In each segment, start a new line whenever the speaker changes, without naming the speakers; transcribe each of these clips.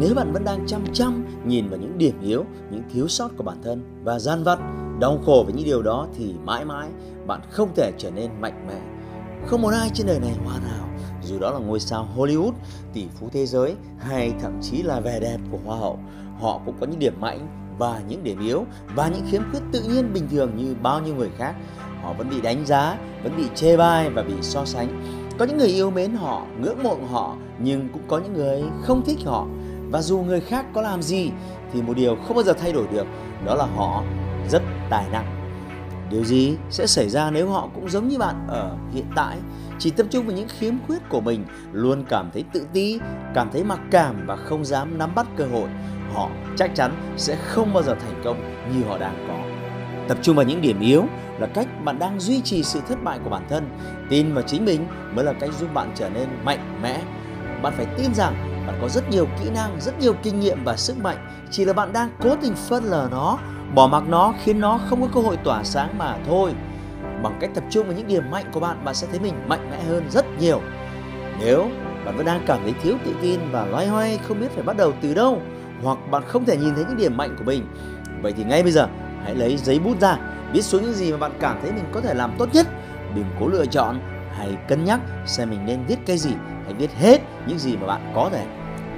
Nếu bạn vẫn đang chăm chăm nhìn vào những điểm yếu, những thiếu sót của bản thân và gian vặt, đau khổ với những điều đó thì mãi mãi bạn không thể trở nên mạnh mẽ. Không một ai trên đời này hoàn hảo, dù đó là ngôi sao Hollywood, tỷ phú thế giới hay thậm chí là vẻ đẹp của Hoa hậu. Họ cũng có những điểm mạnh và những điểm yếu và những khiếm khuyết tự nhiên bình thường như bao nhiêu người khác. Họ vẫn bị đánh giá, vẫn bị chê bai và bị so sánh. Có những người yêu mến họ, ngưỡng mộ họ nhưng cũng có những người không thích họ và dù người khác có làm gì thì một điều không bao giờ thay đổi được đó là họ rất tài năng. Điều gì sẽ xảy ra nếu họ cũng giống như bạn ở hiện tại, chỉ tập trung vào những khiếm khuyết của mình, luôn cảm thấy tự ti, cảm thấy mặc cảm và không dám nắm bắt cơ hội, họ chắc chắn sẽ không bao giờ thành công như họ đang có. Tập trung vào những điểm yếu là cách bạn đang duy trì sự thất bại của bản thân. Tin vào chính mình mới là cách giúp bạn trở nên mạnh mẽ. Bạn phải tin rằng bạn có rất nhiều kỹ năng, rất nhiều kinh nghiệm và sức mạnh, chỉ là bạn đang cố tình phớt lờ nó, bỏ mặc nó khiến nó không có cơ hội tỏa sáng mà thôi. Bằng cách tập trung vào những điểm mạnh của bạn, bạn sẽ thấy mình mạnh mẽ hơn rất nhiều. Nếu bạn vẫn đang cảm thấy thiếu tự tin và loay hoay không biết phải bắt đầu từ đâu, hoặc bạn không thể nhìn thấy những điểm mạnh của mình, vậy thì ngay bây giờ hãy lấy giấy bút ra, viết xuống những gì mà bạn cảm thấy mình có thể làm tốt nhất. Đừng cố lựa chọn, hãy cân nhắc xem mình nên viết cái gì, hãy viết hết những gì mà bạn có thể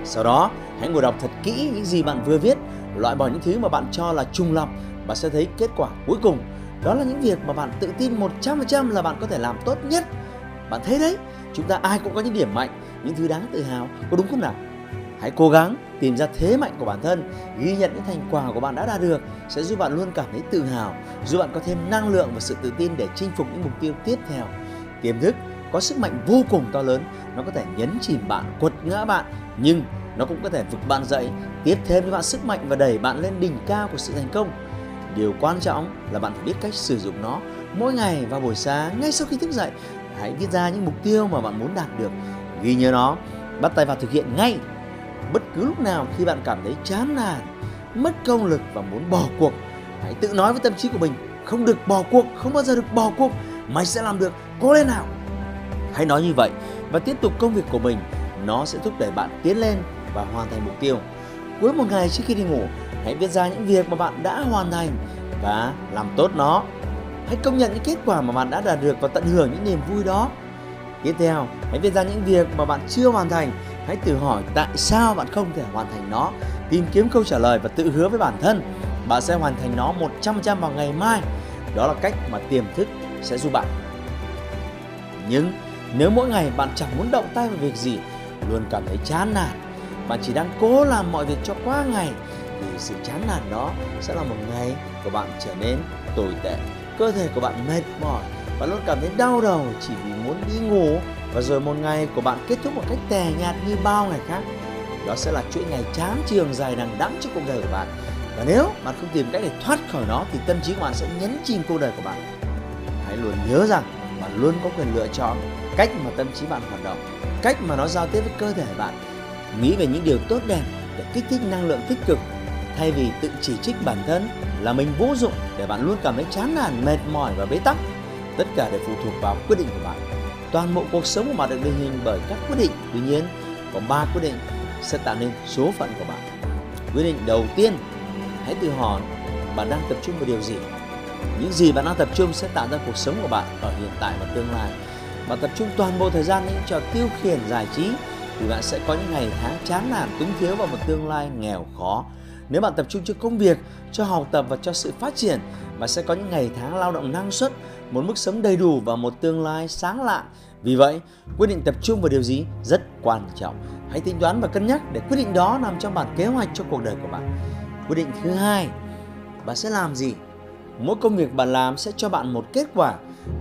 sau đó, hãy ngồi đọc thật kỹ những gì bạn vừa viết, loại bỏ những thứ mà bạn cho là trùng lặp và sẽ thấy kết quả cuối cùng. Đó là những việc mà bạn tự tin 100% là bạn có thể làm tốt nhất. Bạn thấy đấy, chúng ta ai cũng có những điểm mạnh, những thứ đáng tự hào, có đúng không nào? Hãy cố gắng tìm ra thế mạnh của bản thân, ghi nhận những thành quả của bạn đã đạt được sẽ giúp bạn luôn cảm thấy tự hào, giúp bạn có thêm năng lượng và sự tự tin để chinh phục những mục tiêu tiếp theo. Tiềm thức có sức mạnh vô cùng to lớn, nó có thể nhấn chìm bạn, quật ngã bạn nhưng nó cũng có thể vực bạn dậy, tiếp thêm cho bạn sức mạnh và đẩy bạn lên đỉnh cao của sự thành công. Điều quan trọng là bạn phải biết cách sử dụng nó mỗi ngày vào buổi sáng ngay sau khi thức dậy. Hãy viết ra những mục tiêu mà bạn muốn đạt được, ghi nhớ nó, bắt tay vào thực hiện ngay. Bất cứ lúc nào khi bạn cảm thấy chán nản, mất công lực và muốn bỏ cuộc, hãy tự nói với tâm trí của mình, không được bỏ cuộc, không bao giờ được bỏ cuộc, mày sẽ làm được, cố lên nào. Hãy nói như vậy và tiếp tục công việc của mình nó sẽ thúc đẩy bạn tiến lên và hoàn thành mục tiêu. Cuối một ngày trước khi đi ngủ, hãy viết ra những việc mà bạn đã hoàn thành và làm tốt nó. Hãy công nhận những kết quả mà bạn đã đạt được và tận hưởng những niềm vui đó. Tiếp theo, hãy viết ra những việc mà bạn chưa hoàn thành. Hãy tự hỏi tại sao bạn không thể hoàn thành nó. Tìm kiếm câu trả lời và tự hứa với bản thân. Bạn sẽ hoàn thành nó 100% vào ngày mai. Đó là cách mà tiềm thức sẽ giúp bạn. Nhưng nếu mỗi ngày bạn chẳng muốn động tay vào việc gì luôn cảm thấy chán nản. Bạn chỉ đang cố làm mọi việc cho qua ngày thì sự chán nản đó sẽ là một ngày của bạn trở nên tồi tệ, cơ thể của bạn mệt mỏi bạn luôn cảm thấy đau đầu chỉ vì muốn đi ngủ. Và rồi một ngày của bạn kết thúc một cách tè nhạt như bao ngày khác, đó sẽ là chuỗi ngày chán trường dài đằng đẵng cho cuộc đời của bạn. Và nếu bạn không tìm cách để thoát khỏi nó thì tâm trí của bạn sẽ nhấn chìm cuộc đời của bạn. Hãy luôn nhớ rằng bạn luôn có quyền lựa chọn cách mà tâm trí bạn hoạt động, cách mà nó giao tiếp với cơ thể bạn. Nghĩ về những điều tốt đẹp để kích thích năng lượng tích cực, thay vì tự chỉ trích bản thân là mình vô dụng để bạn luôn cảm thấy chán nản, mệt mỏi và bế tắc. Tất cả đều phụ thuộc vào quyết định của bạn. Toàn bộ cuộc sống của bạn được định hình bởi các quyết định. Tuy nhiên, có ba quyết định sẽ tạo nên số phận của bạn. Quyết định đầu tiên, hãy tự hỏi bạn đang tập trung vào điều gì. Những gì bạn đang tập trung sẽ tạo ra cuộc sống của bạn ở hiện tại và tương lai và tập trung toàn bộ thời gian những trò tiêu khiển giải trí thì bạn sẽ có những ngày tháng chán nản, túng thiếu vào một tương lai nghèo khó. Nếu bạn tập trung cho công việc, cho học tập và cho sự phát triển, bạn sẽ có những ngày tháng lao động năng suất, một mức sống đầy đủ và một tương lai sáng lạng vì vậy, quyết định tập trung vào điều gì rất quan trọng. Hãy tính toán và cân nhắc để quyết định đó nằm trong bản kế hoạch cho cuộc đời của bạn. Quyết định thứ hai, bạn sẽ làm gì? Mỗi công việc bạn làm sẽ cho bạn một kết quả.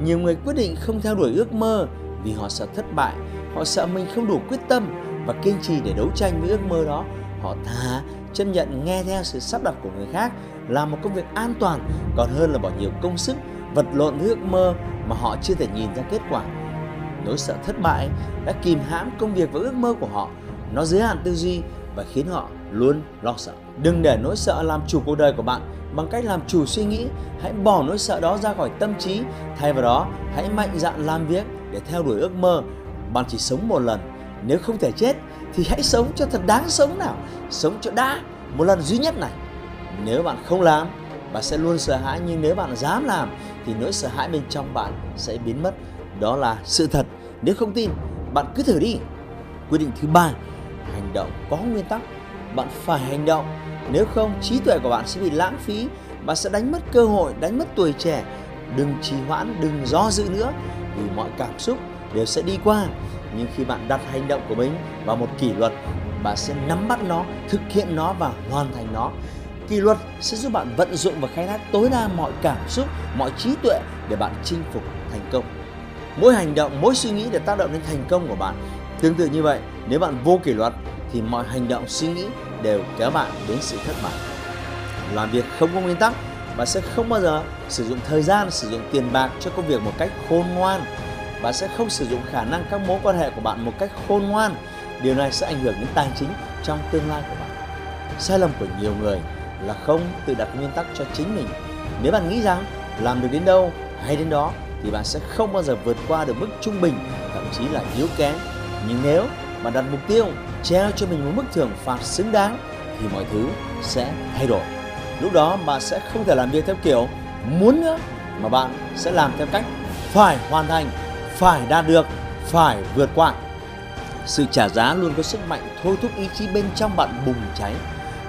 Nhiều người quyết định không theo đuổi ước mơ vì họ sợ thất bại, họ sợ mình không đủ quyết tâm và kiên trì để đấu tranh với ước mơ đó. Họ thà chấp nhận nghe theo sự sắp đặt của người khác, làm một công việc an toàn. Còn hơn là bỏ nhiều công sức, vật lộn với ước mơ mà họ chưa thể nhìn ra kết quả. Nỗi sợ thất bại đã kìm hãm công việc và ước mơ của họ. Nó giới hạn tư duy và khiến họ luôn lo sợ. Đừng để nỗi sợ làm chủ cuộc đời của bạn bằng cách làm chủ suy nghĩ. Hãy bỏ nỗi sợ đó ra khỏi tâm trí. Thay vào đó, hãy mạnh dạn làm việc để theo đuổi ước mơ. Bạn chỉ sống một lần. Nếu không thể chết, thì hãy sống cho thật đáng sống nào. Sống cho đã. Một lần duy nhất này. Nếu bạn không làm, bạn sẽ luôn sợ hãi. Nhưng nếu bạn dám làm, thì nỗi sợ hãi bên trong bạn sẽ biến mất. Đó là sự thật. Nếu không tin, bạn cứ thử đi. Quyết định thứ ba hành động có nguyên tắc. Bạn phải hành động. Nếu không, trí tuệ của bạn sẽ bị lãng phí. Bạn sẽ đánh mất cơ hội, đánh mất tuổi trẻ. Đừng trì hoãn, đừng do dự nữa, vì mọi cảm xúc đều sẽ đi qua. Nhưng khi bạn đặt hành động của mình vào một kỷ luật, bạn sẽ nắm bắt nó, thực hiện nó và hoàn thành nó. Kỷ luật sẽ giúp bạn vận dụng và khai thác tối đa mọi cảm xúc, mọi trí tuệ để bạn chinh phục thành công. Mỗi hành động, mỗi suy nghĩ để tác động đến thành công của bạn. Tương tự như vậy, nếu bạn vô kỷ luật thì mọi hành động, suy nghĩ đều kéo bạn đến sự thất bại. Làm việc không có nguyên tắc, bạn sẽ không bao giờ sử dụng thời gian, sử dụng tiền bạc cho công việc một cách khôn ngoan. Bạn sẽ không sử dụng khả năng các mối quan hệ của bạn một cách khôn ngoan. Điều này sẽ ảnh hưởng đến tài chính trong tương lai của bạn. Sai lầm của nhiều người là không tự đặt nguyên tắc cho chính mình. Nếu bạn nghĩ rằng làm được đến đâu hay đến đó thì bạn sẽ không bao giờ vượt qua được mức trung bình, thậm chí là yếu kém. Nhưng nếu bạn đặt mục tiêu, treo cho mình một mức thưởng phạt xứng đáng thì mọi thứ sẽ thay đổi. Lúc đó bạn sẽ không thể làm việc theo kiểu muốn nữa, mà bạn sẽ làm theo cách phải hoàn thành, phải đạt được, phải vượt qua. Sự trả giá luôn có sức mạnh thôi thúc ý chí bên trong bạn bùng cháy.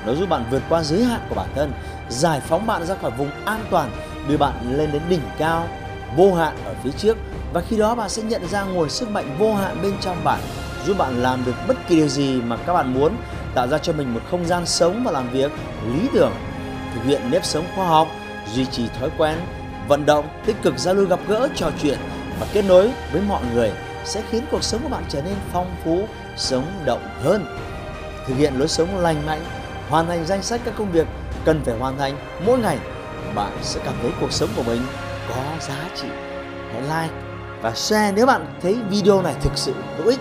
Nó giúp bạn vượt qua giới hạn của bản thân, giải phóng bạn ra khỏi vùng an toàn, đưa bạn lên đến đỉnh cao, vô hạn ở phía trước. Và khi đó bạn sẽ nhận ra nguồn sức mạnh vô hạn bên trong bạn giúp bạn làm được bất kỳ điều gì mà các bạn muốn, tạo ra cho mình một không gian sống và làm việc lý tưởng, thực hiện nếp sống khoa học, duy trì thói quen, vận động, tích cực giao lưu gặp gỡ, trò chuyện và kết nối với mọi người sẽ khiến cuộc sống của bạn trở nên phong phú, sống động hơn. Thực hiện lối sống lành mạnh, hoàn thành danh sách các công việc cần phải hoàn thành mỗi ngày, bạn sẽ cảm thấy cuộc sống của mình có giá trị. Hãy like và share nếu bạn thấy video này thực sự hữu ích